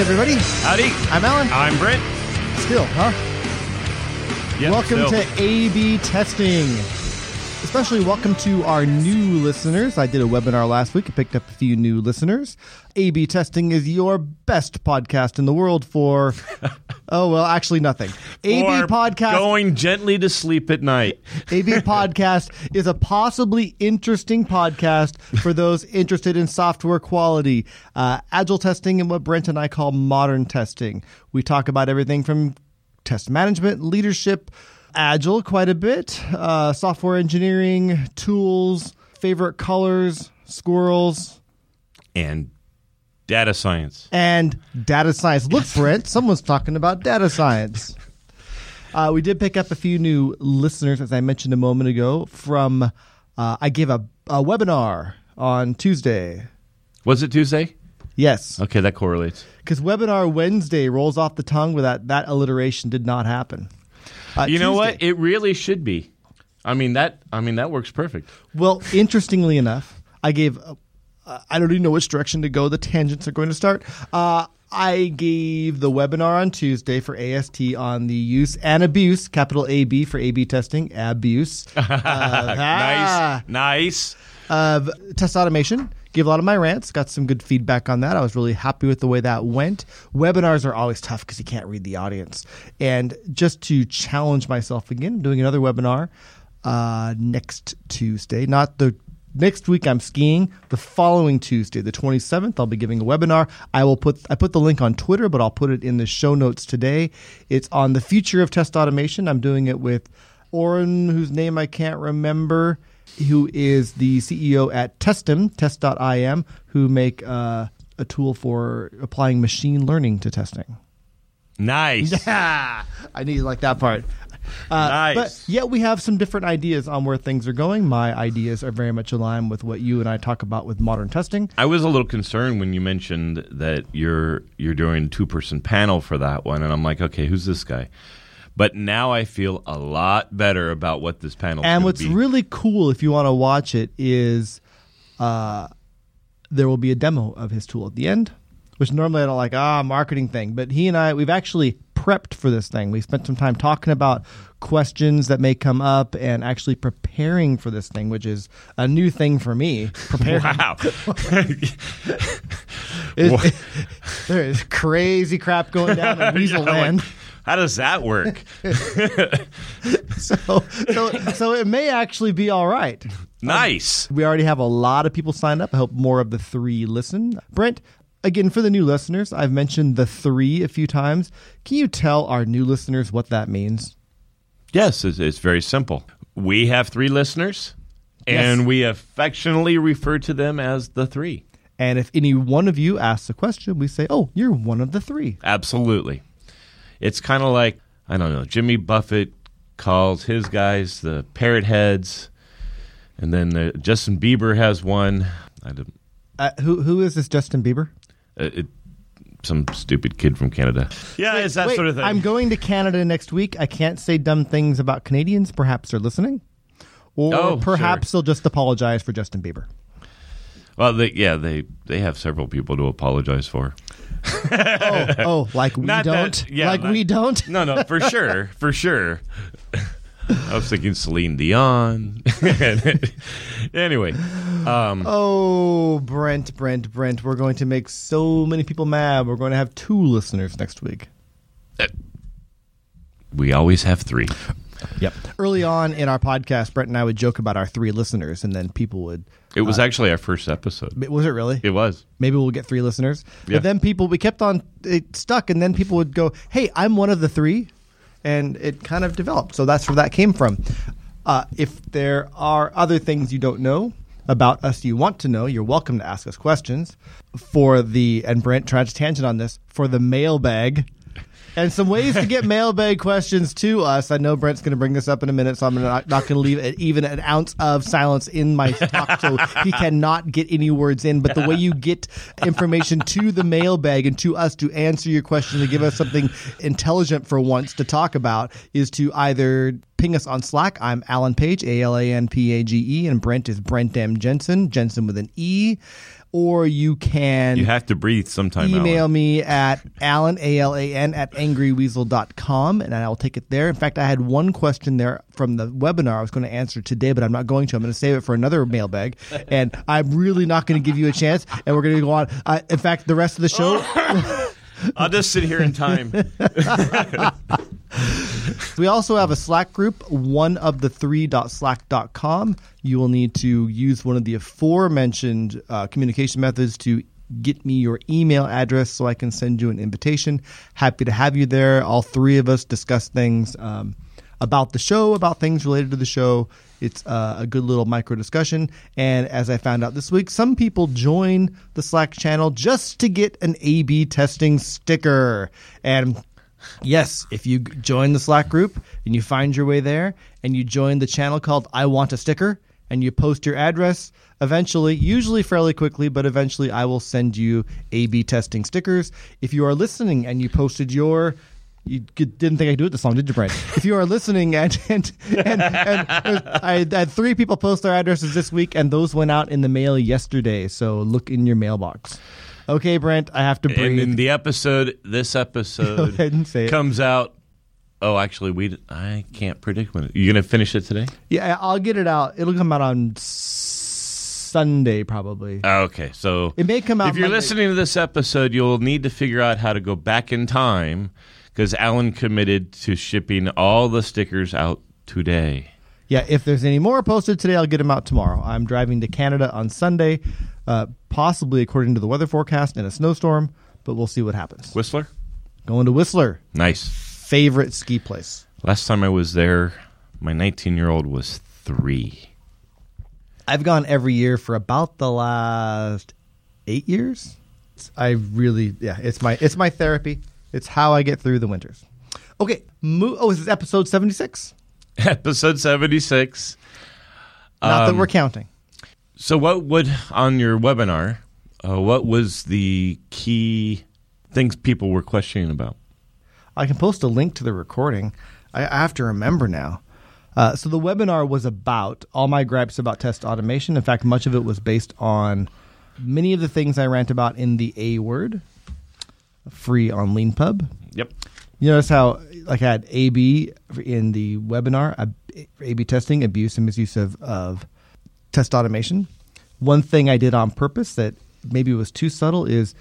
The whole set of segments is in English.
everybody. Howdy. I'm Alan. I'm Brent. Still, huh? Yep, welcome still. to A/B testing. Especially welcome to our new listeners. I did a webinar last week. I picked up a few new listeners. A/B testing is your best podcast in the world for. oh well, actually nothing. A/B Or podcast. Going gently to sleep at night. A B Podcast is a possibly interesting podcast for those interested in software quality, uh, agile testing, and what Brent and I call modern testing. We talk about everything from test management, leadership, agile quite a bit, uh, software engineering, tools, favorite colors, squirrels, And data science. and data science. Look, Brent, someone's talking about data science. Uh, we did pick up a few new listeners, as I mentioned a moment ago. From uh, I gave a, a webinar on Tuesday. Was it Tuesday? Yes, Okay, that correlates. because webinar Wednesday rolls off the tongue with that that alliteration did not happen. Uh, You know what? It really should be. I mean that. I mean that works perfect. Well, interestingly enough, I gave. Uh, I don't even know which direction to go. The tangents are going to start. Uh, I gave the webinar on Tuesday for AST on the use and abuse, capital AB for AB testing, abuse ah, Nice, nice. of test automation. Gave a lot of my rants. Got some good feedback on that. I was really happy with the way that went. Webinars are always tough because you can't read the audience. And just to challenge myself again, I'm doing another webinar uh, next Tuesday. Not the next week. I'm skiing. The following Tuesday, the 27th, I'll be giving a webinar. I will put I put the link on Twitter, but I'll put it in the show notes today. It's on the future of test automation. I'm doing it with Oren, whose name I can't remember who is the CEO at Testim, test.im, who make uh, a tool for applying machine learning to testing. Nice. Ah, I need like that part. Uh, Nice. But yet we have some different ideas on where things are going. My ideas are very much aligned with what you and I talk about with modern testing. I was a little concerned when you mentioned that you're you're doing two person panel for that one, and I'm like, okay, who's this guy? But now I feel a lot better about what this panel. Is. And what's be. really cool, if you want to watch it, is uh, there will be a demo of his tool at the end, which normally I don't like, ah, marketing thing. But he and I, we've actually prepped for this thing. We spent some time talking about questions that may come up and actually preparing for this thing, which is a new thing for me. Preparing. wow. It- there is crazy crap going down in Weasel Yeah, like, Land. How does that work? So, so, so it may actually be all right. nice. Um, we already have a lot of people signed up. I hope more of the three listen. Brent, again, for the new listeners, I've mentioned the three a few times. Can you tell our new listeners what that means? Yes, it's, it's very simple. We have three listeners, and Yes. we affectionately refer to them as the three. And if any one of you asks a question, we say, oh, you're one of the three. Absolutely. It's kind of like, I don't know, Jimmy Buffett calls his guys the parrot heads, and then uh, Justin Bieber has one. I don't, Uh, who, who is this Justin Bieber? uh, it, some stupid kid from Canada. Yeah, it's that Wait, sort of thing. I'm going to Canada next week. I can't say dumb things about Canadians. Perhaps they're listening. Or Oh, perhaps they'll just apologize for Justin Bieber. well, they, yeah, they they have several people to apologize for. Oh, oh, like we Not don't? yeah, like not- we don't? No, no, for sure, for sure. I was thinking Celine Dion. anyway, um, Oh, Brent, Brent, Brent, we're going to make so many people mad. We're going to have two listeners next week. we always have three. Yep. Early on in our podcast, Brent and I would joke about our three listeners, and then people would. It was actually our first episode. Was it really? It was. Maybe we'll get three listeners. Yeah. But then people, we kept on it stuck, and then people would go, "Hey, I'm one of the three. and it kind of developed. So that's where that came from. Uh, if there are other things you don't know about us you want to know, you're welcome to ask us questions. For the and Brent tried to tangent on this for the mailbag. And some ways to get mailbag questions to us. I know Brent's going to bring this up in a minute, so I'm not, not going to leave it, even an ounce of silence in my talk, so he cannot get any words in. But the way you get information to the mailbag and to us to answer your question, to give us something intelligent for once to talk about, is to either ping us on Slack. I'm Alan Page, A L A N P A G E, and Brent is Brent M. Jensen, Jensen with an E. or you can You have to breathe sometime. email Alan. me at alan a-l-a-n at angryweasel.com and i'll take it there in fact i had one question there from the webinar i was going to answer today but i'm not going to i'm going to save it for another mailbag and i'm really not going to give you a chance and we're going to go on uh, in fact the rest of the show I'll just sit here in time. We also have a Slack group, one of the three.slack.com. You will need to use one of the aforementioned uh, communication methods to get me your email address so I can send you an invitation. Happy to have you there. All three of us discuss things um, about the show, about things related to the show. It's uh, a good little micro discussion. And as I found out this week, some people join the Slack channel just to get an A B testing sticker. And Yes, if you join the Slack group and you find your way there and you join the channel called I Want a Sticker and you post your address, eventually, usually fairly quickly, but eventually I will send you A B testing stickers. If you are listening and you posted your you didn't think I could do it this long, did you, Brian? If you are listening, and and, and, and I had three people post their addresses this week, and those went out in the mail yesterday. So look in your mailbox. Okay, Brent, I have to and in the episode, this episode ahead and it. comes out. Oh, actually, we I can't predict when. You gonna finish it today? Yeah, I'll get it out. It'll come out on Sunday probably. Oh, okay, so It may come out If you're Monday. listening to this episode, you'll need to figure out how to go back in time because Alan committed to shipping all the stickers out today. Yeah, if there's any more posted today, I'll get them out tomorrow. I'm driving to Canada on Sunday, uh, possibly according to the weather forecast in a snowstorm, but we'll see what happens. Whistler, Going to Whistler, nice. favorite ski place. Last time I was there, my 19 year old was three. I've gone every year for about the last eight years. I really, yeah, it's my it's my therapy. It's how I get through the winters. Okay, mo- oh, is this episode seventy six? Episode 76. Not that Um, we're counting. So, what would on your webinar? Uh, what was the key things people were questioning about? I can post a link to the recording. I, I have to remember now. Uh, so the webinar was about all my gripes about test automation. In fact, much of it was based on many of the things I rant about in the A word, free on LeanPub. Yep. You notice how like I had AB in the webinar, uh, AB testing, abuse and misuse of, of test automation. One thing I did on purpose that maybe was too subtle is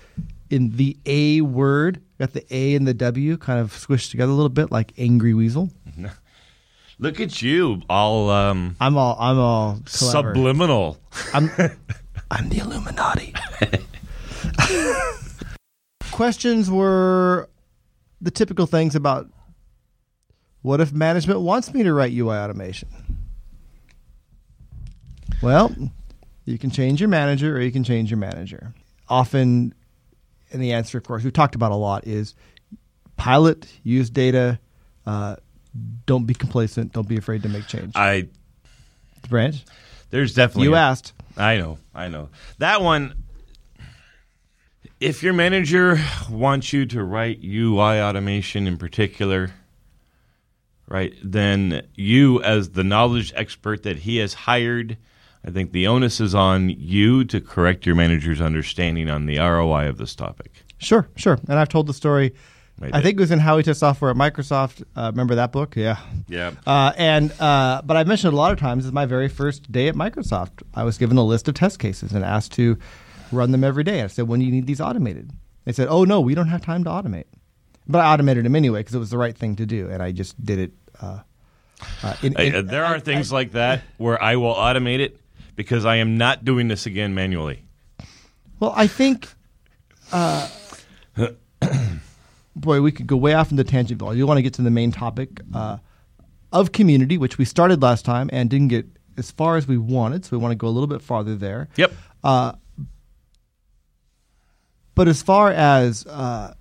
in the A word, got the A and the W kind of squished together a little bit, like angry weasel. Look at you, all um, I'm all I'm all clever. subliminal. I'm I'm the Illuminati. Questions were the typical things about what if management wants me to write UI automation? Well, you can change your manager or you can change your manager. Often, and the answer, of course, we've talked about a lot is pilot, use data, uh, don't be complacent, don't be afraid to make change. I Branch, there's definitely you a- asked. I know, I know. That one, if your manager wants you to write UI automation in particular, right, then you, as the knowledge expert that he has hired, I think the onus is on you to correct your manager's understanding on the ROI of this topic. Sure, sure. And I've told the story. I think it was in How We Test Software at Microsoft. Uh, remember that book? Yeah. Yeah. Uh, and uh, but I mentioned it a lot of times. Is my very first day at Microsoft. I was given a list of test cases and asked to run them every day. I said, "When do you need these automated?" They said, "Oh no, we don't have time to automate." But I automated them anyway because it was the right thing to do, and I just did it. Uh, uh, in, in- uh, there are things like that where I will automate it because I am not doing this again manually. Well, I think, uh, boy, we could go way off into tangent. I do want to get to the main topic uh, of community, which we started last time and didn't get as far as we wanted. So we want to go a little bit farther there. Yep. Uh, but as far as uh,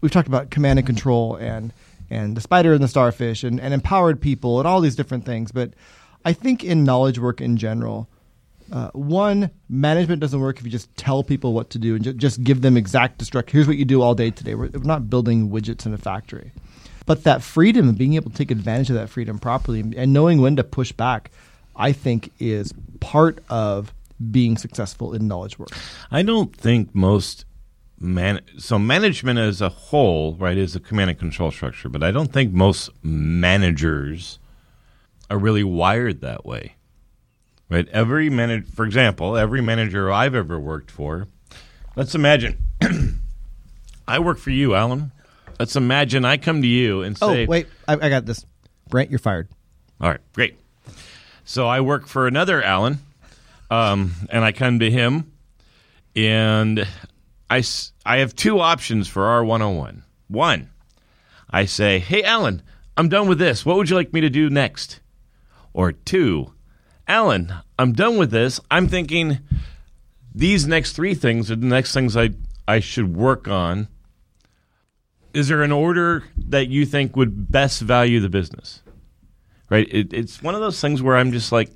we've talked about command and control and and the spider and the starfish and, and empowered people and all these different things, but I think in knowledge work in general, uh, one management doesn't work if you just tell people what to do and ju- just give them exact instruct. Here's what you do all day today. We're, we're not building widgets in a factory, but that freedom and being able to take advantage of that freedom properly and knowing when to push back, I think is part of being successful in knowledge work. I don't think most man so management as a whole, right, is a command and control structure, but I don't think most managers are really wired that way. Right? Every manager, for example, every manager I've ever worked for, let's imagine I work for you, Alan. Let's imagine I come to you and say, Oh, wait, I, I got this. Brent, you're fired. All right, great. So I work for another Alan, um, and I come to him, and I, I have two options for R101. One, I say, Hey, Alan, I'm done with this. What would you like me to do next? Or two, Alan, I'm done with this. I'm thinking these next three things are the next things I, I should work on. Is there an order that you think would best value the business? right? It, it's one of those things where I'm just like,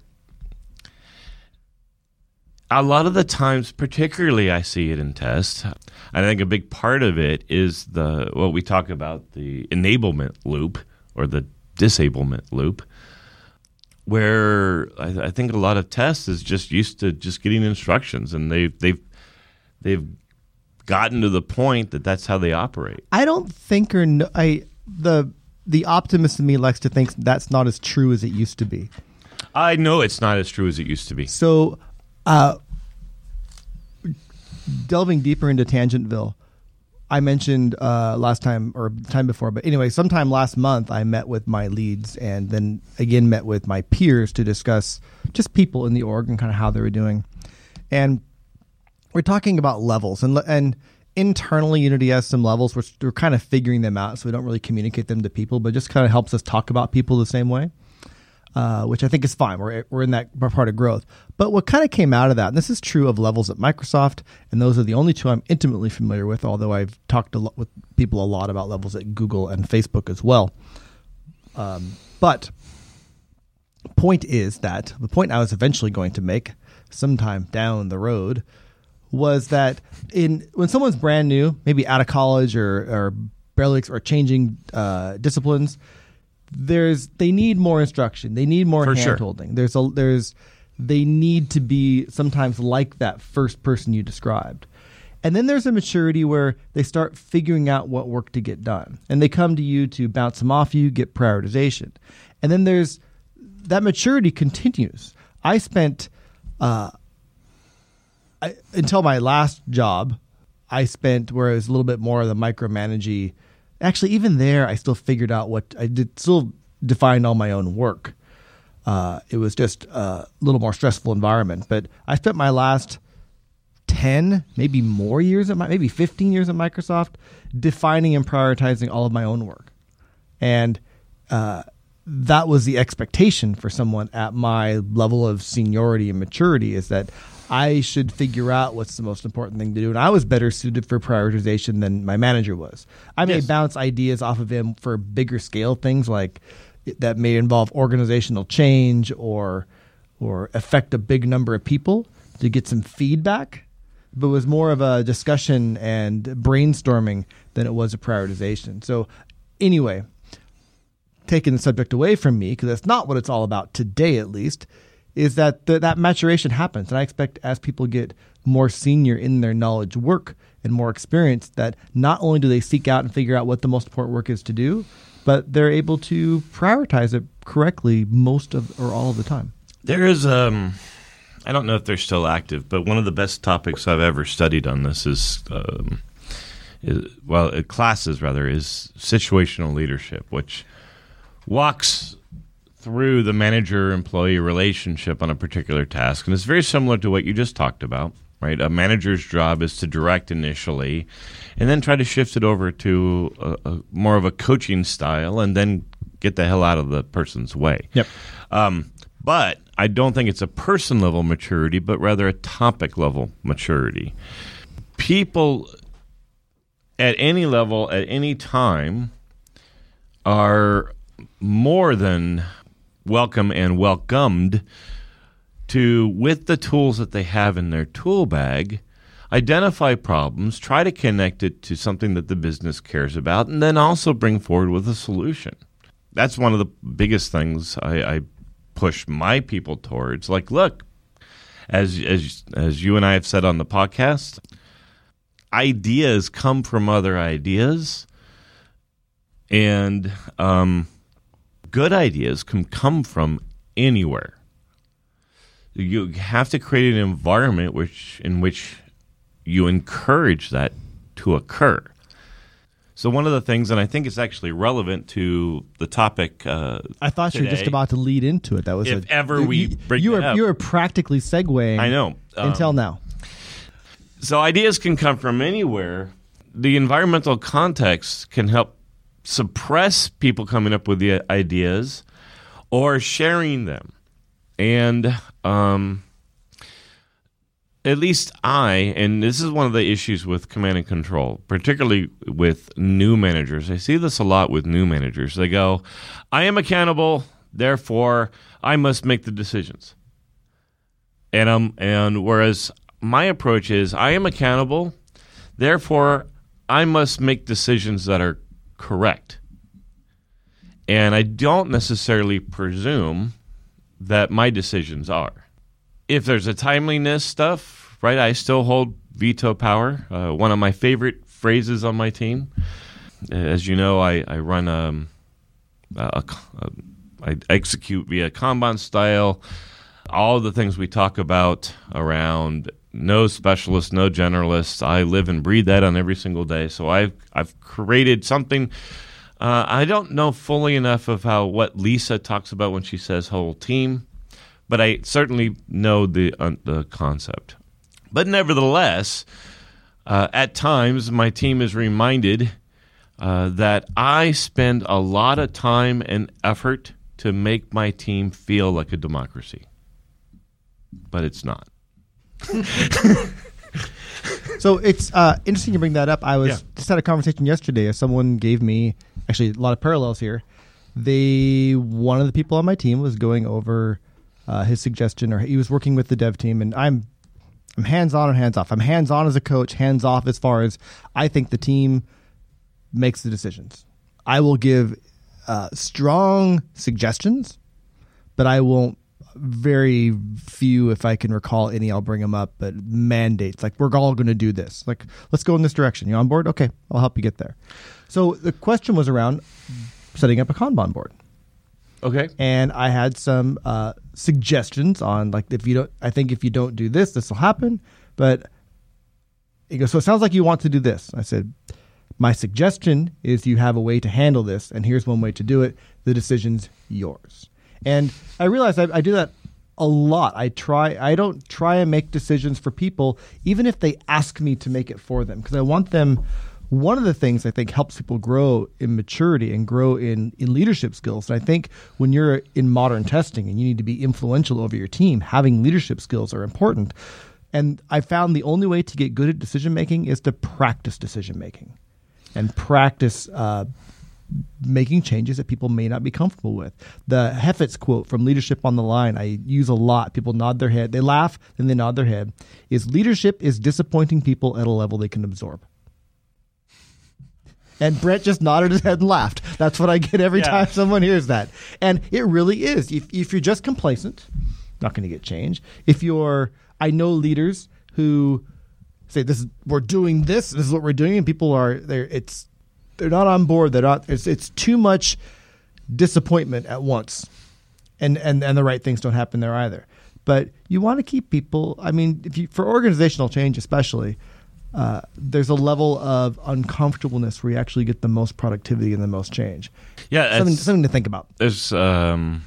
a lot of the times, particularly I see it in tests. I think a big part of it is the what we talk about the enablement loop or the disablement loop, where I, I think a lot of tests is just used to just getting instructions, and they've they've they've gotten to the point that that's how they operate. I don't think or no, I the the optimist in me likes to think that's not as true as it used to be. I know it's not as true as it used to be. So, uh, delving deeper into Tangentville, I mentioned uh, last time or time before, but anyway, sometime last month I met with my leads and then again met with my peers to discuss just people in the org and kind of how they were doing. And we're talking about levels and and internally Unity has some levels which we're kind of figuring them out, so we don't really communicate them to people, but just kind of helps us talk about people the same way uh, which I think is fine. We're, we're in that part of growth. But what kind of came out of that, and this is true of levels at Microsoft, and those are the only two I'm intimately familiar with, although I've talked a lot with people a lot about levels at Google and Facebook as well. Um, but point is that the point I was eventually going to make sometime down the road was that in when someone's brand new, maybe out of college or or barely or changing uh, disciplines, there's they need more instruction. They need more For sure. hand holding. There's a there's they need to be sometimes like that first person you described. And then there's a maturity where they start figuring out what work to get done. And they come to you to bounce them off you, get prioritization. And then there's that maturity continues. I spent uh, I, until my last job, I spent where it was a little bit more of the micromanaging. Actually, even there, I still figured out what I did. Still defined all my own work. Uh, it was just a little more stressful environment. But I spent my last ten, maybe more years at my, maybe fifteen years at Microsoft, defining and prioritizing all of my own work, and uh, that was the expectation for someone at my level of seniority and maturity is that I should figure out what's the most important thing to do. And I was better suited for prioritization than my manager was. I may Yes. bounce ideas off of him for bigger scale things like that may involve organizational change or or affect a big number of people to get some feedback. But it was more of a discussion and brainstorming than it was a prioritization. So anyway, taking the subject away from me because that's not what it's all about today at least is that the, that maturation happens. And i expect as people get more senior in their knowledge work and more experience that not only do they seek out and figure out what the most important work is to do but they're able to prioritize it correctly most of or all of the time. There is um I don't know if they're still active, but one of the best topics I've ever studied on this is um is, well, uh, classes rather is situational leadership, which walks through the manager employee relationship on a particular task and it's very similar to what you just talked about right a manager's job is to direct initially and then try to shift it over to a, a more of a coaching style and then get the hell out of the person's way Yep. um, but I don't think it's a person level maturity, but rather a topic level maturity. People at any level, at any time, are more than welcome and welcomed to, with the tools that they have in their tool bag, identify problems, try to connect it to something that the business cares about, and then also bring forward with a solution. That's one of the biggest things I, I push my people towards. Like, look, as as as you and I have said on the podcast, ideas come from other ideas, and um, good ideas can come from anywhere. You have to create an environment which in which you encourage that to occur. So one of the things, and I think it's actually relevant to the topic. Uh, I thought you were just about to lead into it. That was If a, ever we you, bring you are you were practically segueing. I know. Um, until now. So ideas can come from anywhere. The environmental context can help suppress people coming up with the ideas or sharing them. And um, at least I, and this is one of the issues with command and control, particularly with new managers. I see this a lot with new managers. They go, I am accountable, therefore I must make the decisions. And um and whereas my approach is I am accountable, therefore I must make decisions that are correct. And I don't necessarily presume that my decisions are. If there's a timeliness stuff, right, I still hold veto power. Uh, one of my favorite phrases on my team. As you know, I, I run um, I execute via Kanban style all the things we talk about around no specialists, no generalists. I live and breathe that on every single day. So I've I've created something. Uh, I don't know fully enough of how what Lisa talks about when she says whole team, but I certainly know the uh, the concept. But nevertheless, uh, at times my team is reminded uh, that I spend a lot of time and effort to make my team feel like a democracy but it's not. So it's uh, interesting you bring that up. I was Yeah. just had a conversation yesterday. Someone gave me actually a lot of parallels here. They one of the people on my team was going over uh, his suggestion, or he was working with the dev team, and I'm I'm hands on or hands off. I'm hands on as a coach, hands off as far as I think the team makes the decisions. I will give uh, strong suggestions, but I won't. Very few, if I can recall any, I'll bring them up. But mandates, like we're all going to do this. Like let's go in this direction. You on board? Okay, I'll help you get there. So the question was around setting up a Kanban board Okay. and I had some uh, suggestions on like if you don't, I think if you don't do this, this will happen. But he goes, so it sounds like you want to do this. I said, my suggestion is you have a way to handle this, and here's one way to do it. The decision's yours. And I realize I, I do that a lot. I try. I don't try and make decisions for people, even if they ask me to make it for them, because I want them. One of the things I think helps people grow in maturity and grow in, in leadership skills. And I think when you're in modern testing and you need to be influential over your team, having leadership skills are important. And I found the only way to get good at decision making is to practice decision making and practice uh, making changes that people may not be comfortable with. The Heifetz quote from Leadership on the Line, I use a lot. People nod their head, they laugh, then they nod their head. Is leadership is disappointing people at a level they can absorb. And Brent just nodded his head and laughed. That's what I get every Yeah. time someone hears that. And it really is. If, if you're just complacent, not going to get change. If you're, I know leaders who say this is we're doing this, this is what we're doing, and people are they're it's they're not on board. They're not. It's it's too much disappointment at once, and and and the right things don't happen there either. But you want to keep people. I mean, if you for organizational change especially, uh, there's a level of uncomfortableness where you actually get the most productivity and the most change. Yeah, Something something to think about. there's um,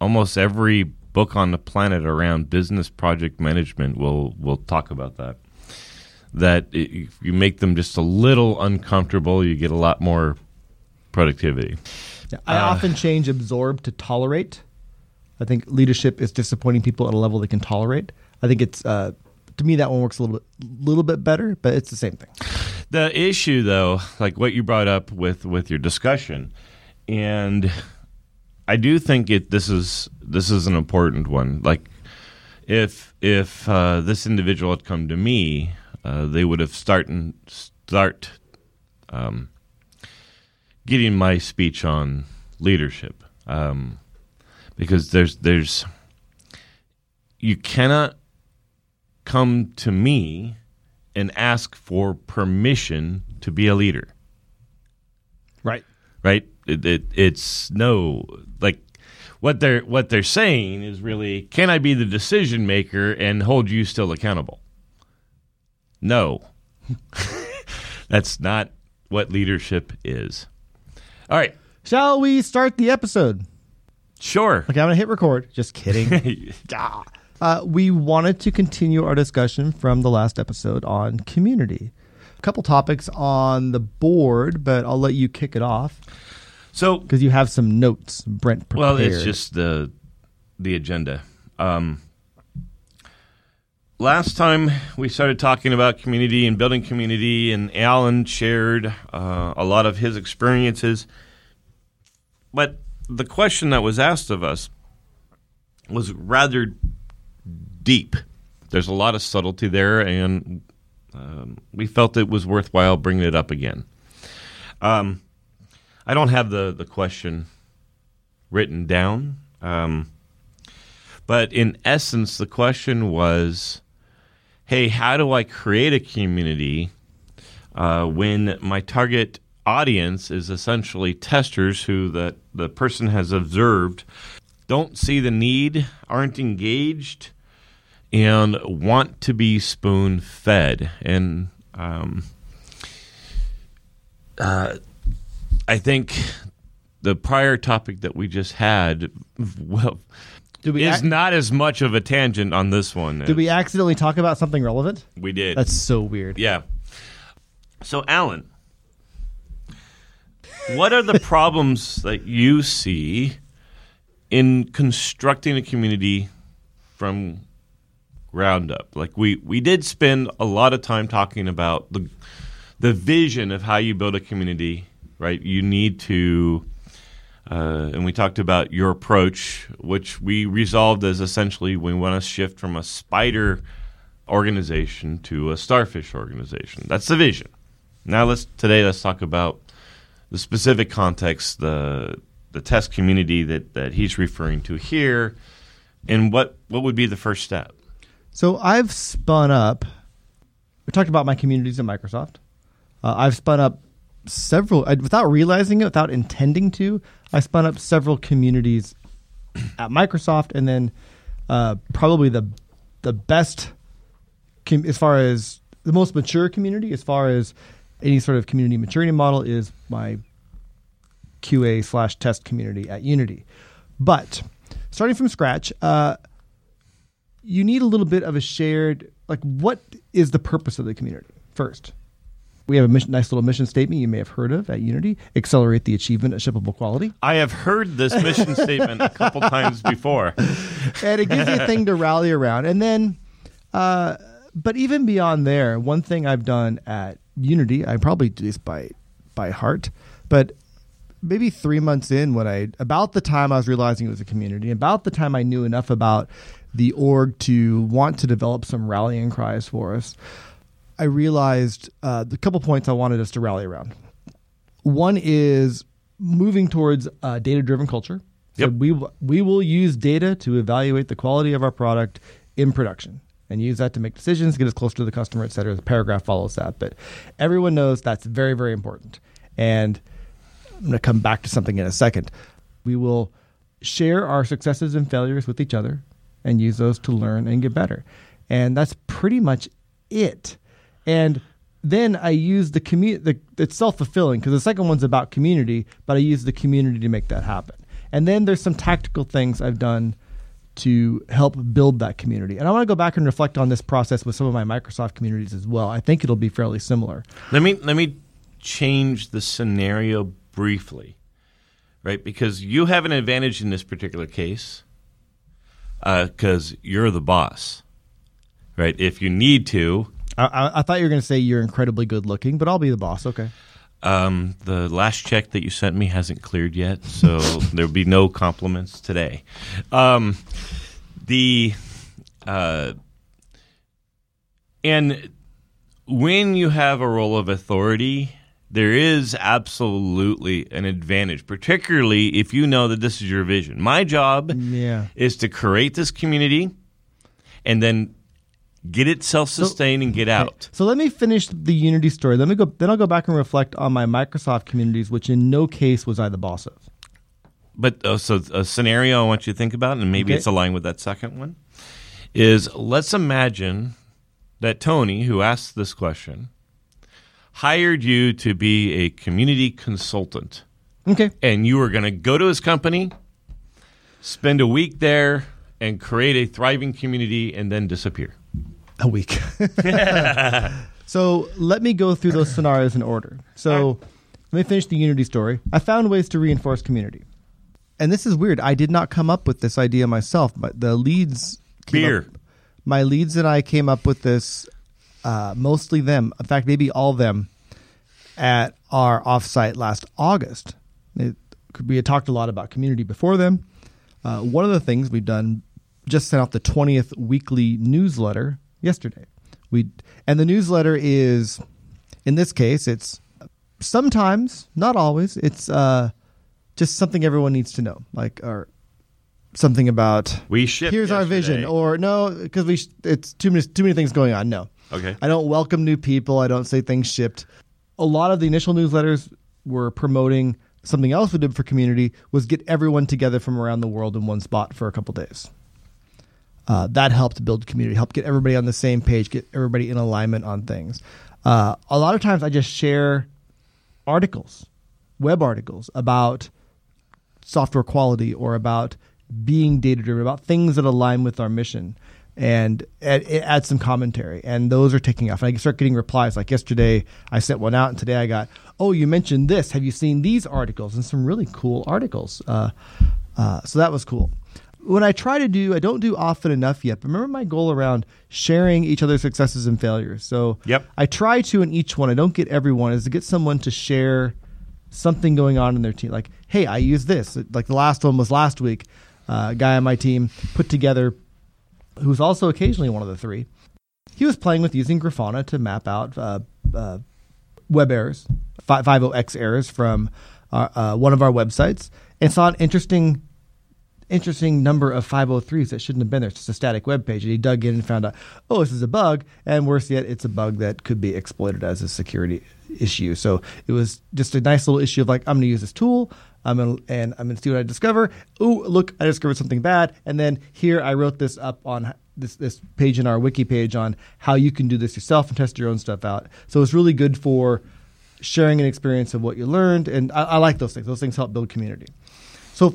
almost every book on the planet around business project management will will talk about that. That i- if you make them just a little uncomfortable, you get a lot more productivity. Yeah, I Uh, often change absorb to tolerate. I think leadership is disappointing people at a level they can tolerate. I think it's uh, to me that one works a little bit, little bit better, but it's the same thing. The issue, though, like what you brought up with with your discussion, and I do think it this is this is an important one. Like if if uh, this individual had come to me, uh, they would have start and start um, getting my speech on leadership um, because there's there's you cannot come to me and ask for permission to be a leader. Right. Right? It, it, it's no like what they're what they're saying is really can I be the decision maker and hold you still accountable? No. That's not what leadership is. All right. Shall we start the episode? Sure. Okay, I'm going to hit record. Just kidding. Ah. uh, we wanted to continue our discussion from the last episode on community. A couple topics on the board, but I'll let you kick it off so because you have some notes, Brent. Prepared. Well, it's just the the agenda. Um, last time we started talking about community and building community, and Alan shared uh, a lot of his experiences. But the question that was asked of us was rather deep. There's a lot of subtlety there, and um, we felt it was worthwhile bringing it up again. Um, I don't have the, the question written down, um, but in essence, the question was hey, how do I create a community uh, when my target audience is essentially testers who the, the person has observed don't see the need, aren't engaged, and want to be spoon fed. And um, uh, I think the prior topic that we just had, well, Did we is ac- not as much of a tangent on this one. Did we accidentally talk about something relevant? We did. That's so weird. Yeah. So, Alan, what are the problems that you see in constructing a community from ground up? Like we we did spend a lot of time talking about the the vision of how you build a community, right? You need to uh, and we talked about your approach, which we resolved as essentially we want to shift from a spider organization to a starfish organization. That's the vision. Now let's today let's talk about the specific context, the the test community that, that he's referring to here, and what what would be the first step? So I've spun up. We talked about my communities at Microsoft. Uh, I've spun up several uh, without realizing it, without intending to. I spun up several communities at Microsoft, and then uh, probably the the best com- as far as the most mature community, as far as any sort of community maturity model, is my QA slash test community at Unity. But starting from scratch, uh, you need a little bit of a shared like what is the purpose of the community first we have a mission, nice little mission statement you may have heard of at unity. Accelerate the achievement of shippable quality. I have heard this mission statement a couple times before. and it gives you a thing to rally around. And then uh, but even beyond there one thing i've done at unity i probably do this by by heart but maybe three months in when i about the time i was realizing it was a community about the time i knew enough about the org to want to develop some rallying cries for us i realized uh, the couple points i wanted us to rally around one is moving towards a data driven culture so Yep. we we will use data to evaluate the quality of our product in production and use that to make decisions, get us closer to the customer, et cetera. The paragraph follows that, but everyone knows that's very very important. And I'm going to come back to something in a second. We will share our successes and failures with each other and use those to learn and get better. And that's pretty much it. And then I use the community, it's self fulfilling because the second one's about community, but I use the community to make that happen. And then there's some tactical things I've done to help build that community. And I want to go back and reflect on this process with some of my Microsoft communities as well. I think it'll be fairly similar. Let me let me change the scenario briefly, right? Because you have an advantage in this particular case, uh, because you're the boss, right? If you need to, I, I, I thought you were going to say you're incredibly good looking, but I'll be the boss. Okay. um, the last check that you sent me hasn't cleared yet, so there'll be no compliments today. Um, the uh, and when you have a role of authority, there is absolutely an advantage, particularly if you know that this is your vision. My job Yeah. is to create this community and then get it self-sustained and get out. So let me finish the Unity story. Let me go. Then I'll go back and reflect on my Microsoft communities, which in no case was I the boss of. But uh, so a scenario I want you to think about, and maybe Okay. it's aligned with that second one, is let's imagine that Tony, who asked this question, hired you to be a community consultant, Okay. and you were going to go to his company, spend a week there, and create a thriving community, and then disappear. A week. so let me go through those scenarios in order. So let me finish the Unity story. I found ways to reinforce community. And this is weird. I did not come up with this idea myself, but the leads. came Beer. up- my leads and I came up with this, uh, mostly them. In fact, maybe all them at our offsite last August. It, we had talked a lot about community before them. Uh, one of the things we've done just sent out the 20th weekly newsletter yesterday. We and the newsletter is in this case it's sometimes, not always, it's uh, just something everyone needs to know, like or something about We shipped. here's our vision or no because we sh- it's too many too many things going on. No. Okay. I don't welcome new people. I don't say things shipped. A lot of the initial newsletters were promoting something else we did for community was get everyone together from around the world in one spot for a couple days. Uh, that helped build community, helped get everybody on the same page, get everybody in alignment on things. Uh, a lot of times I just share articles, web articles about software quality or about being data driven, about things that align with our mission. And it, adds some commentary, and those are taking off. And I start getting replies. Like yesterday, I sent one out, and today I got, "Oh, you mentioned this. Have you seen these articles?" And some really cool articles. Uh, uh, so that was cool. When I try to do, I don't do often enough yet. But remember my goal around sharing each other's successes and failures. So Yep. I try to in each one. I don't get everyone. Is to get someone to share something going on in their team. Like, hey, I use this. Like the last one was last week. Uh, a guy on my team put together, who's also occasionally one of the three. He was playing with using Grafana to map out uh, uh, web errors, 50x errors from uh, uh, one of our websites, and saw an interesting interesting number of 503s that shouldn't have been there. It's just a static web page. And he dug in and found out, oh, this is a bug. And worse yet, it's a bug that could be exploited as a security issue. So it was just a nice little issue of like, I'm going to use this tool. I'm gonna, and I'm going to see what I discover. Oh, look, I discovered something bad. And then here I wrote this up on this, this page in our wiki page on how you can do this yourself and test your own stuff out. So it's really good for sharing an experience of what you learned. And I, I like those things. Those things help build community. So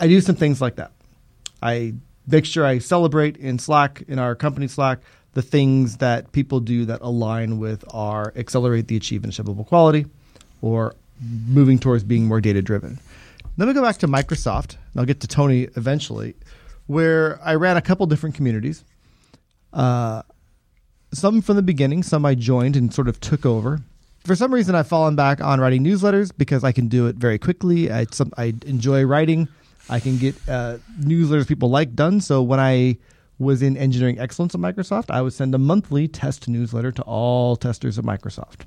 I do some things like that. I make sure I celebrate in Slack, in our company Slack, the things that people do that align with our accelerate the achievement of shippable quality or moving towards being more data driven. Then we go back to Microsoft, and I'll get to Tony eventually, where I ran a couple different communities. Uh, some from the beginning, some I joined and sort of took over. For some reason, I've fallen back on writing newsletters because I can do it very quickly. I, some, I enjoy writing. I can get uh, newsletters people like done. So when I was in engineering excellence at Microsoft, I would send a monthly test newsletter to all testers at Microsoft.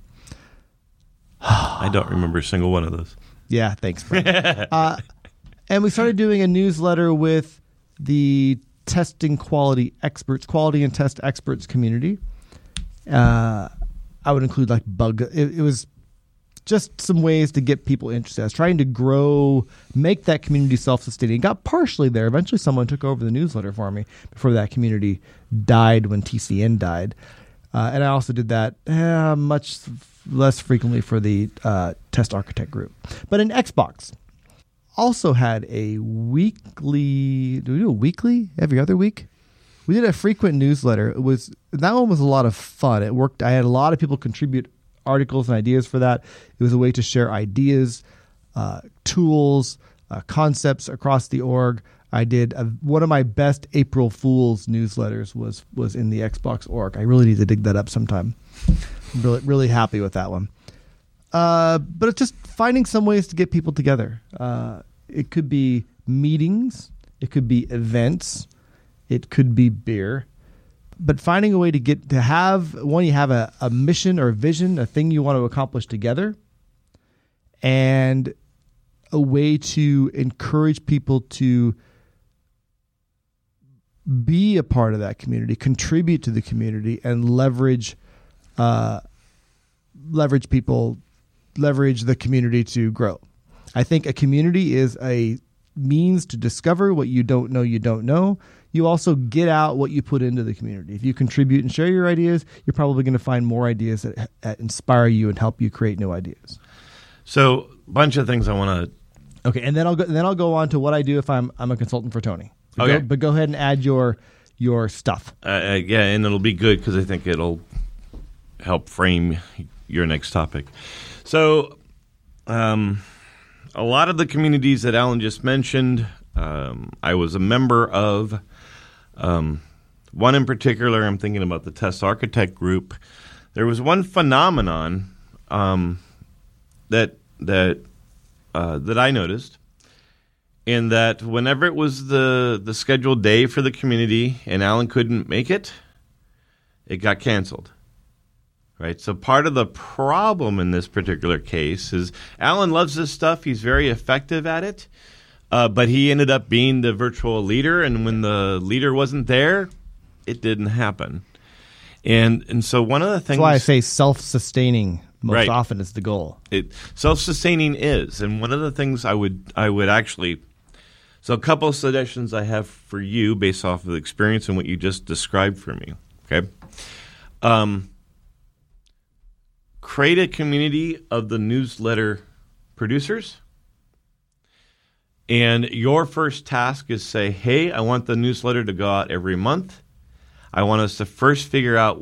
I don't remember a single one of those. Yeah, thanks. Uh, and we started doing a newsletter with the testing quality experts, quality and test experts community. Uh, I would include like bug. It, it was just some ways to get people interested. I was trying to grow, make that community self-sustaining. Got partially there. Eventually, someone took over the newsletter for me before that community died when TCN died. Uh, and I also did that uh, much less frequently for the uh, test architect group. But in Xbox, also had a weekly. Do we do a weekly every other week? We did a frequent newsletter. It was that one was a lot of fun. It worked. I had a lot of people contribute articles and ideas for that. It was a way to share ideas, uh, tools, uh, concepts across the org. I did a, one of my best April Fools newsletters was was in the Xbox org. I really need to dig that up sometime. I'm really really happy with that one. Uh, but it's just finding some ways to get people together. Uh, it could be meetings, it could be events, it could be beer. But finding a way to get to have one, you have a, a mission or a vision, a thing you want to accomplish together, and a way to encourage people to be a part of that community, contribute to the community, and leverage uh, leverage people, leverage the community to grow. I think a community is a means to discover what you don't know you don't know. You also get out what you put into the community. If you contribute and share your ideas, you're probably going to find more ideas that, that inspire you and help you create new ideas. So, bunch of things I want to. Okay, and then I'll go. Then I'll go on to what I do if I'm I'm a consultant for Tony. Okay. go, but go ahead and add your your stuff. Uh, uh, yeah, and it'll be good because I think it'll help frame your next topic. So, um, a lot of the communities that Alan just mentioned, um, I was a member of. Um, one in particular, I'm thinking about the Test Architect Group. There was one phenomenon um, that that uh, that I noticed in that whenever it was the the scheduled day for the community and Alan couldn't make it, it got canceled. Right? So part of the problem in this particular case is Alan loves this stuff. He's very effective at it. Uh, but he ended up being the virtual leader and when the leader wasn't there, it didn't happen. And and so one of the things That's why I say self-sustaining most Right. often is the goal. it self-sustaining is and one of the things i would i would actually so a couple of suggestions i have for you based off of the experience and what you just described for me okay um, create a community of the newsletter producers and your first task is say hey i want the newsletter to go out every month i want us to first figure out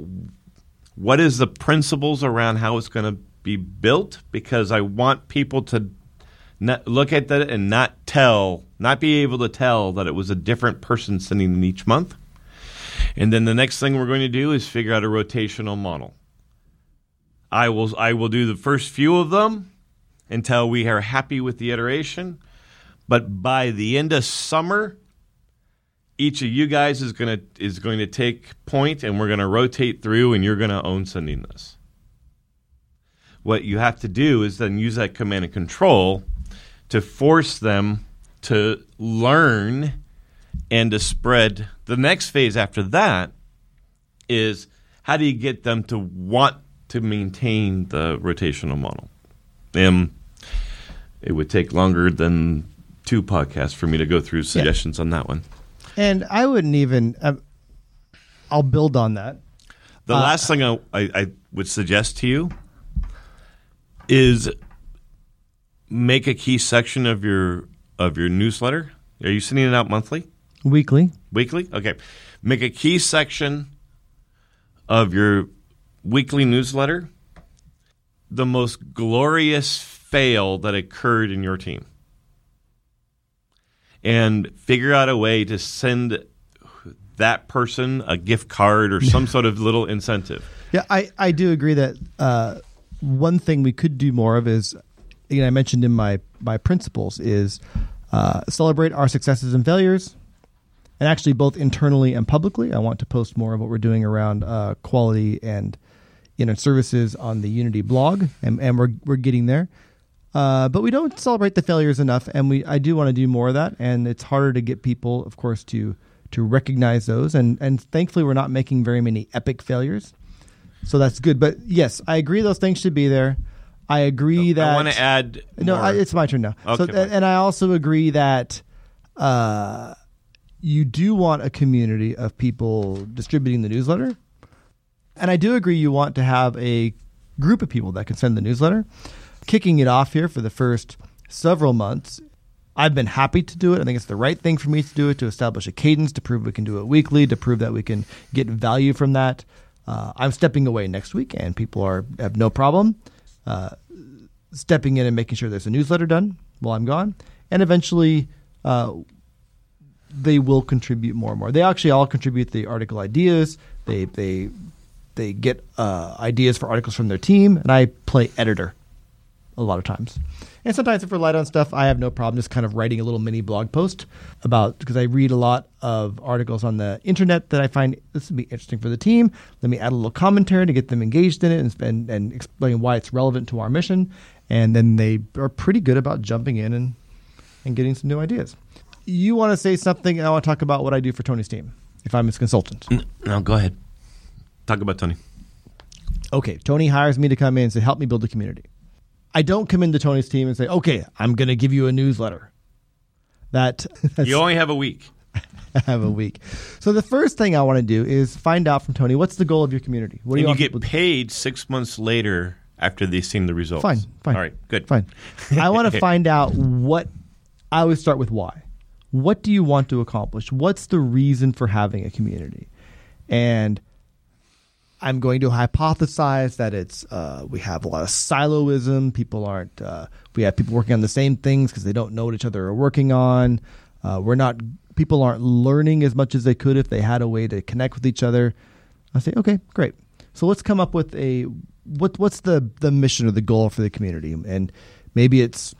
what is the principles around how it's going to be built because I want people to not look at that and not tell, not be able to tell that it was a different person sending it each month. And then the next thing we're going to do is figure out a rotational model. I will I will do the first few of them until we are happy with the iteration. But by the end of summer, each of you guys is going to is going to take point and we're going to rotate through and you're going to own sending this what you have to do is then use that command and control to force them to learn and to spread. The next phase after that is how do you get them to want to maintain the rotational model? Um, it would take longer than two podcasts for me to go through suggestions on that one And I wouldn't even. Uh, I'll build on that. The last thing I, I, I would suggest to you is make a key section of your of your newsletter. Are you sending it out monthly, Weekly. weekly? Okay, make a key section of your weekly newsletter. The most glorious fail that occurred in your team, and figure out a way to send that person a gift card or some sort of little incentive. Yeah, I, I do agree that uh, one thing we could do more of is, again, I mentioned in my, my principles, is uh, celebrate our successes and failures. And actually, both internally and publicly, I want to post more of what we're doing around uh, quality and internet services on the Unity blog, and, and we're, we're getting there. Uh, but we don't celebrate the failures enough, and we I do want to do more of that. And it's harder to get people, of course, to to recognize those. And and thankfully, we're not making very many epic failures, so that's good. But yes, I agree those things should be there. I agree that I want to add. no. I, it's my turn now. Okay, fine. and I also agree that uh, you do want a community of people distributing the newsletter, and I do agree you want to have a group of people that can send the newsletter. Kicking it off here for the first several months, I've been happy to do it. I think it's the right thing for me to do it to establish a cadence, to prove we can do it weekly, to prove that we can get value from that. Uh, I'm stepping away next week, and people are have no problem uh, stepping in and making sure there's a newsletter done while I'm gone, and eventually uh, they will contribute more and more. They actually all contribute the article ideas. They they they get uh, ideas for articles from their team, and I play editor a lot of times. And sometimes if we're light on stuff, I have no problem just kind of writing a little mini blog post about because I read a lot of articles on the internet that I find this would be interesting for the team. Let me add a little commentary to get them engaged in it and, and, and explain why it's relevant to our mission. And then they are pretty good about jumping in and, and getting some new ideas. You want to say something, and I want to talk about what I do for Tony's team. if I'm his consultant. No, go ahead. Talk about Tony. Okay, Tony hires me to come in and say, help me build a community. I don't come into Tony's team and say, okay, I'm going to give you a newsletter. That You only have a week. I have a week. So the first thing I want to do is find out from Tony what's the goal of your community. What do And you get paid six months later after they've seen the results. Fine, fine. All right, good. Fine. I want to find out what. I always start with why. What do you want to accomplish? What's the reason for having a community? And I'm going to hypothesize that it's uh, we have a lot of siloism. People aren't. Uh, we have people working on the same things because they don't know what each other are working on. Uh, we're not. People aren't learning as much as they could if they had a way to connect with each other. I say, okay, great. So let's come up with a what. What's the the mission or the goal for the community? And maybe it's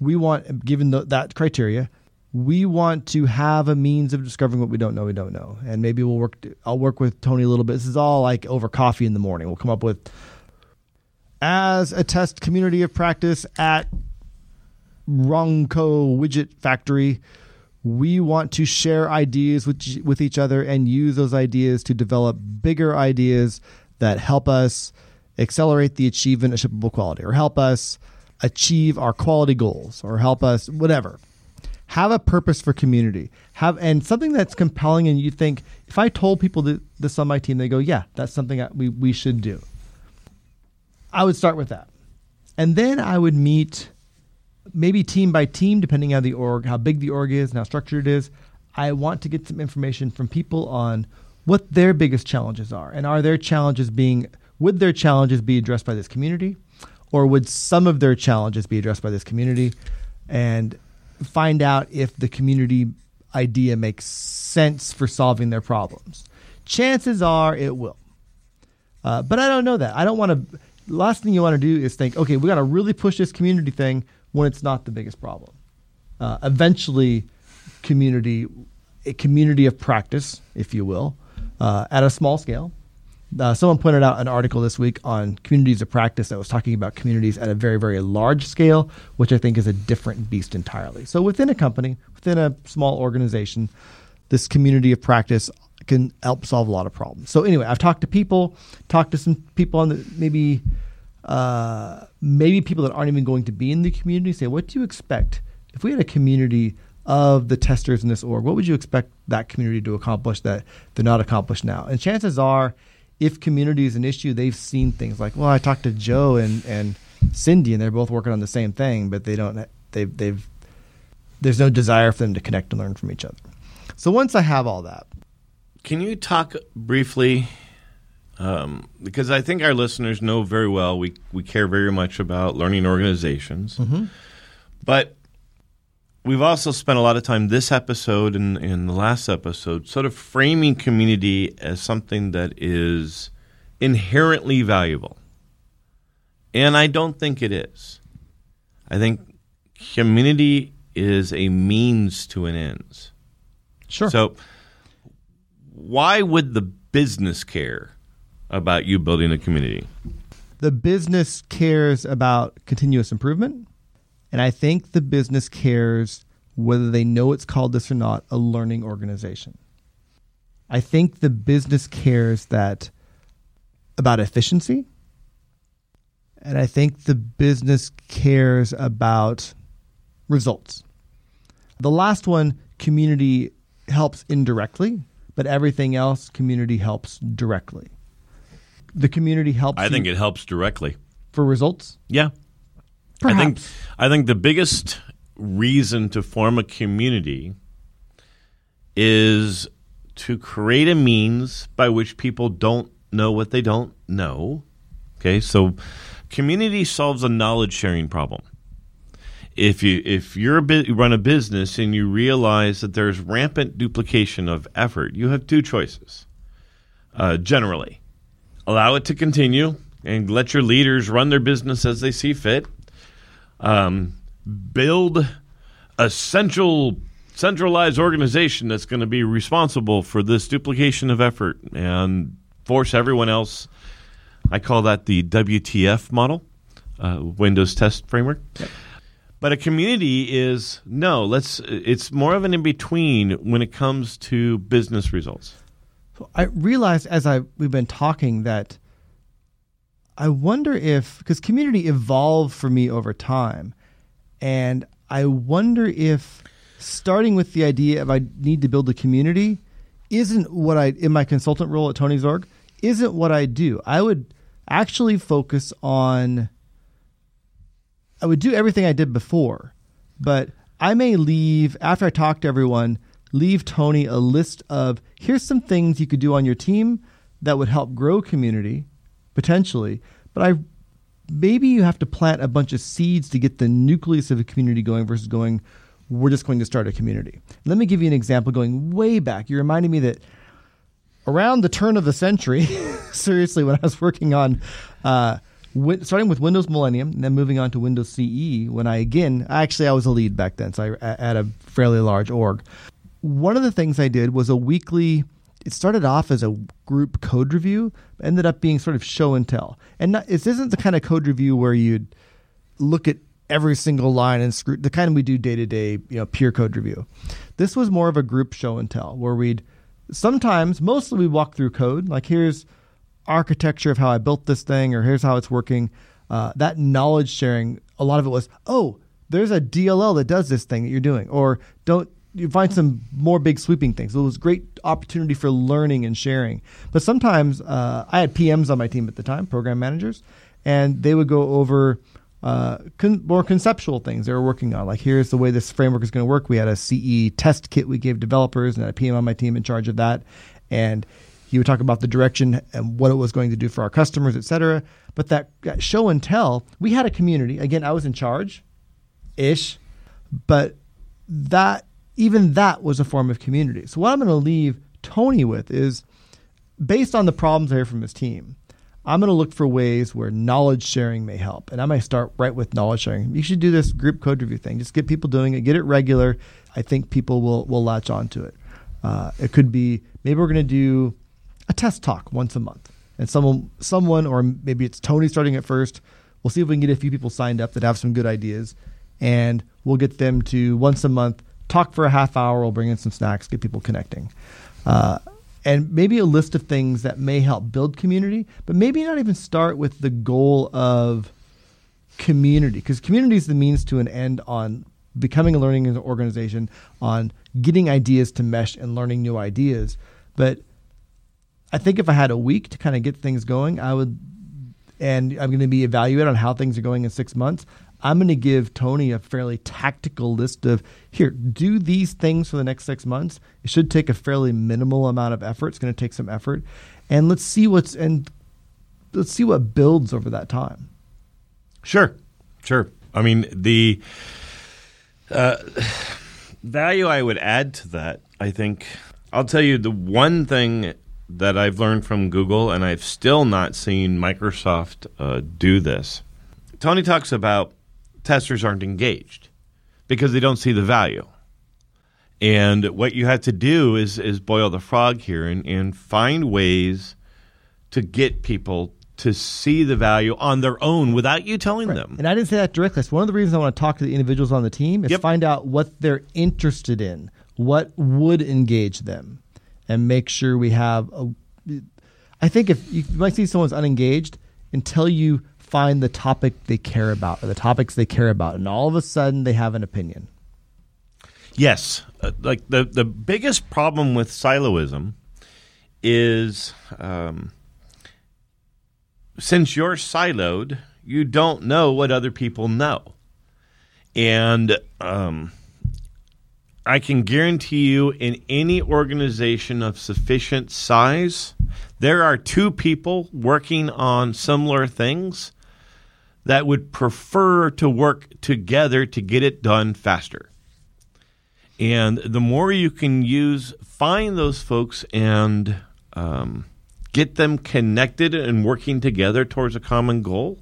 we want, given the, that criteria, we want to have a means of discovering what we don't know. We don't know, and maybe we'll work. I'll work with Tony a little bit. This is all like over coffee in the morning. We'll come up with as a test community of practice at Ronco Widget Factory. We want to share ideas with with each other and use those ideas to develop bigger ideas that help us accelerate the achievement of shippable quality, or help us achieve our quality goals, or help us whatever. Have a purpose for community. Have and something that's compelling, and you think if I told people th- this on my team, they go, "Yeah, that's something that we we should do." I would start with that. And then I would meet maybe team by team, depending on the org, how big the org is and how structured it is. I want to get some information from people on what their biggest challenges are. And are their challenges being, would their challenges be addressed by this community? Or would some of their challenges be addressed by this community? And find out if the community idea makes sense for solving their problems. Chances are it will. Uh, but I don't know that. I don't want to. Last thing you want to do is think, okay, we got to really push this community thing when it's not the biggest problem. Uh, eventually, community, a community of practice, if you will, uh, at a small scale. Uh, someone pointed out an article this week on communities of practice that was talking about communities at a very, very large scale, which I think is a different beast entirely. So within a company, within a small organization, this community of practice can help solve a lot of problems. So anyway, I've talked to people, talked to some people on the maybe uh, maybe people that aren't even going to be in the community. Say, what do you expect if we had a community of the testers in this org? What would you expect that community to accomplish that they're not accomplished now? And chances are, if community is an issue, they've seen things like, well, I talked to Joe and and Cindy, and they're both working on the same thing, but they don't. They've they've there's no desire for them to connect and learn from each other. So once I have all that, Can you talk briefly? Um, because I think our listeners know very well we, we care very much about learning organizations. But we've also spent a lot of time this episode and in the last episode sort of framing community as something that is inherently valuable. And I don't think it is. I think community is a means to an ends. sure. So, why would the business care about you building a community? the business cares about continuous improvement. And I think the business cares whether they know it's called this or not a learning organization. I think the business cares that about efficiency. And I think the business cares about results. The last one, community helps indirectly, but everything else, community helps directly. The community helps I think it helps directly. for results. Yeah. Perhaps. I think I think the biggest reason to form a community is to create a means by which people don't know what they don't know. Okay? So community solves a knowledge sharing problem. If you if you're a bit, you run a business and you realize that there's rampant duplication of effort, you have two choices. Uh, generally, allow it to continue and let your leaders run their business as they see fit. Um, build a central centralized organization that's going to be responsible for this duplication of effort and force everyone else. I call that the WTF model, uh, Windows Test Framework. But a community is no. Let's. It's more of an in between when it comes to business results. So I realized as I we've been talking that I wonder if because community evolved for me over time, and I wonder if starting with the idea of I need to build a community isn't what I in my consultant role at Tony's org isn't what I do. I would actually focus on I would do everything I did before, but I may leave after I talk to everyone, leave Tony a list of here's some things you could do on your team that would help grow community potentially, but I maybe you have to plant a bunch of seeds to get the nucleus of a community going versus going we're just going to start a community. Let me give you an example going way back. You reminded me that around the turn of the century, seriously, when I was working on uh, starting with Windows Millennium and then moving on to Windows CE, when I again, actually, I was a lead back then, so I at a fairly large org. One of the things I did was a weekly. It started off as a group code review, ended up being sort of show and tell. And not, this isn't the kind of code review where you'd look at every single line and screw the kind we do day to day, you know, peer code review. This was more of a group show and tell where we'd sometimes, mostly we walk through code. Like here's architecture of how I built this thing, or here's how it's working. Uh, that knowledge sharing, a lot of it was, oh, there's a DLL that does this thing that you're doing, or don't you find some more big sweeping things. It was great opportunity for learning and sharing. But sometimes uh, I had PMs on my team at the time, program managers, and they would go over uh, con- more conceptual things they were working on. Like, here's the way this framework is going to work. We had a CE test kit we gave developers, and a PM on my team in charge of that. And he would talk about the direction and what it was going to do for our customers, et cetera. But that, that show and tell, we had a community. Again, I was in charge, ish, but that even that was a form of community. So what I'm going to leave Tony with is based on the problems I hear from his team I'm going to look for ways where knowledge sharing may help. And I might start right with knowledge sharing. You should do this group code review thing. Just get people doing it, get it regular. I think people will, will latch onto it. Uh, it could be maybe we're going to do a test talk once a month. And someone, someone, or maybe it's Tony starting it first. We'll see if we can get a few people signed up that have some good ideas. And we'll get them to once a month talk for a half hour. We'll bring in some snacks, get people connecting. Uh, and maybe a list of things that may help build community, but maybe not even start with the goal of community because community is the means to an end on becoming a learning organization, on getting ideas to mesh and learning new ideas. But I think if I had a week to kind of get things going, I would, and I'm going to be evaluated on how things are going in six months. I'm going to give Tony a fairly tactical list of here, do these things for the next six months. It should take a fairly minimal amount of effort. It's going to take some effort, and let's see what's and let's see what builds over that time. Sure, sure. I mean the uh, value I would add to that. I think I'll tell you the one thing that I've learned from Google, and I've still not seen Microsoft uh, do this. Tony talks about testers aren't engaged because they don't see the value. And what you have to do is is boil the frog here and, and find ways to get people to see the value on their own without you telling right. them. And I didn't say that directly. It's one of the reasons I want to talk to the individuals on the team is yep. find out what they're interested in, what would engage them, and make sure we have a. I think if you might see someone's unengaged until you find the topic they care about or the topics they care about, and all of a sudden they have an opinion. Yes, uh, like the the biggest problem with siloism is um, since you're siloed, you don't know what other people know, and um, I can guarantee you, in any organization of sufficient size, there are two people working on similar things that would prefer to work together to get it done faster. And the more you can use, find those folks and um, get them connected and working together towards a common goal,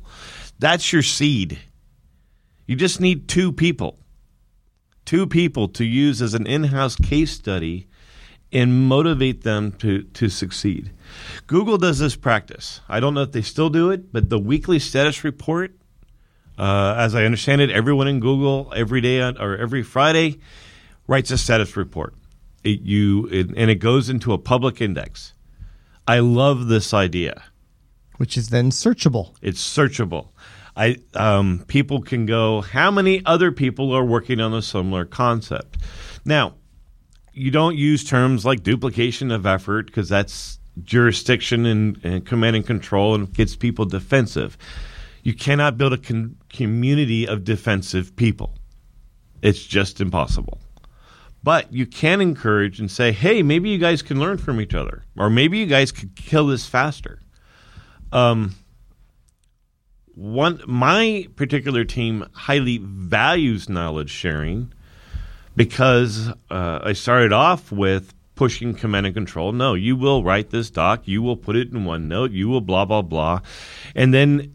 that's your seed. You just need two people, two people to use as an in house case study and motivate them to, to succeed. Google does this practice. I don't know if they still do it, but the weekly status report, uh, as I understand it, everyone in Google every day on, or every Friday writes a status report. It, you it, and it goes into a public index. I love this idea. which is then searchable. It's searchable. I um, people can go. How many other people are working on a similar concept? Now, you don't use terms like duplication of effort because that's jurisdiction and, and command and control and gets people defensive. You cannot build a con- community of defensive people. It's just impossible. But you can encourage and say, hey, maybe you guys can learn from each other, or maybe you guys could kill this faster. Um, one, my particular team highly values knowledge sharing because uh, I started off with pushing command and control. No, you will write this doc, you will put it in OneNote, you will blah blah blah, and then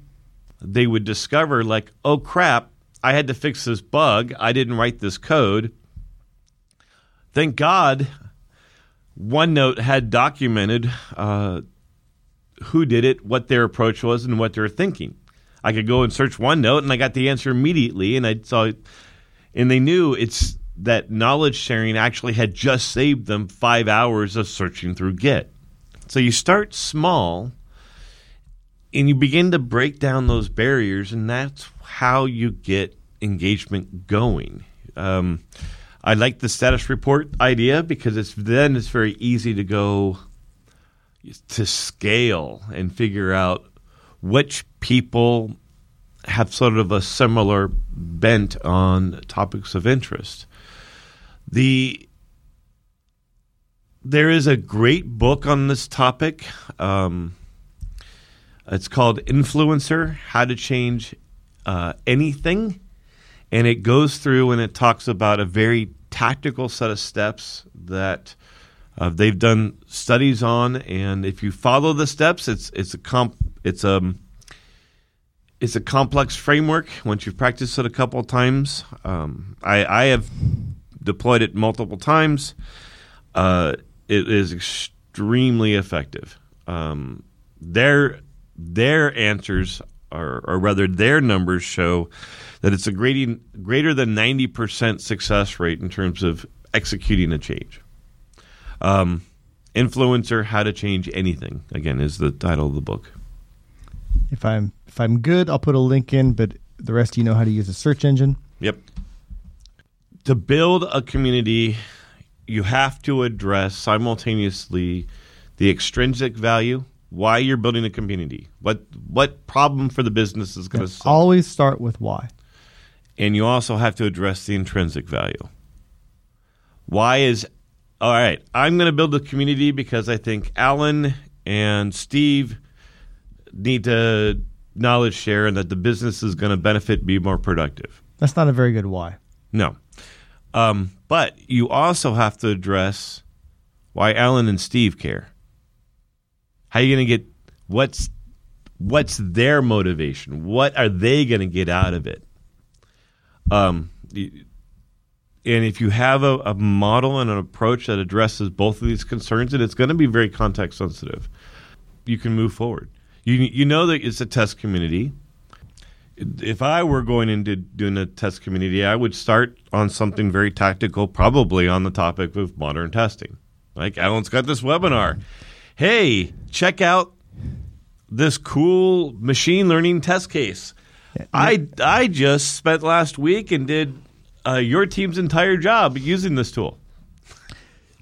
they would discover like, oh crap, I had to fix this bug. I didn't write this code. Thank God, OneNote had documented uh, who did it, what their approach was, and what they're thinking. I could go and search OneNote, and I got the answer immediately, and I saw, it, and they knew it's that knowledge sharing actually had just saved them five hours of searching through Git. So you start small, and you begin to break down those barriers, and that's how you get engagement going. Um, I like the status report idea because it's then it's very easy to go to scale and figure out which people have sort of a similar bent on topics of interest. The there is a great book on this topic. Um, it's called Influencer: How to Change uh, Anything, and it goes through and it talks about a very tactical set of steps that uh, they've done studies on, and if you follow the steps, it's it's a comp it's a it's a complex framework. Once you've practiced it a couple of times, um, I, I have deployed it multiple times. Uh, it is extremely effective. Um, their their answers, are, or rather their numbers, show that it's a greater, greater than ninety percent success rate in terms of executing a change. Um, Influencer: How to Change Anything. Again, is the title of the book. If I'm if I'm good, I'll put a link in, but the rest of you know how to use a search engine. Yep. To build a community, you have to address simultaneously the extrinsic value, why you're building a community, what what problem for the business is going to solve, Always start with why. and you also have to address the intrinsic value. Why is all right? I'm going to build a community because I think Alan and Steve need to knowledge share, and that the business is going to benefit, be more productive. That's not a very good why. No. Um, but you also have to address why Alan and Steve care. How are you going to get what's what's their motivation? What are they going to get out of it? Um, and if you have a, a model and an approach that addresses both of these concerns, and it's going to be very context sensitive, you can move forward. You you know that it's a test community if I were going into doing a test community, I would start on something very tactical, probably on the topic of modern testing. Like Alan's got this webinar. Hey, check out this cool machine learning test case. I I just spent last week and did uh, your team's entire job using this tool.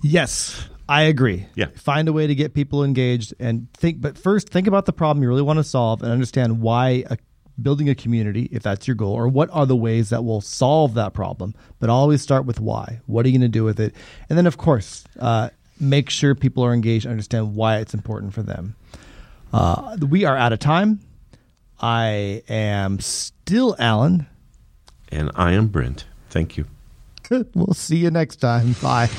Yes, I agree. Yeah. Find a way to get people engaged and think, but first think about the problem you really want to solve and understand why a, building a community, if that's your goal, or what are the ways that will solve that problem. But always start with why. What are you going to do with it? And then, of course, uh, make sure people are engaged, and understand why it's important for them. Uh, we are out of time. I am still Alan. And I am Brent. Thank you. we'll see you next time. Bye.